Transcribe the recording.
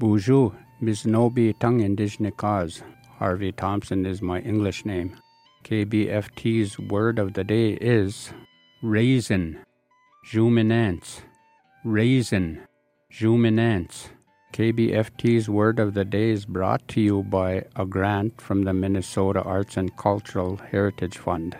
Boozhoo Ms. Nobi Tongue Indigenous Cause. Harvey Thompson is my English name. KBFT's word of the day is raisin, zhoominens, raisin, zhoominens. KBFT's word of the day is brought to you by a grant from the Minnesota Arts and Cultural Heritage Fund.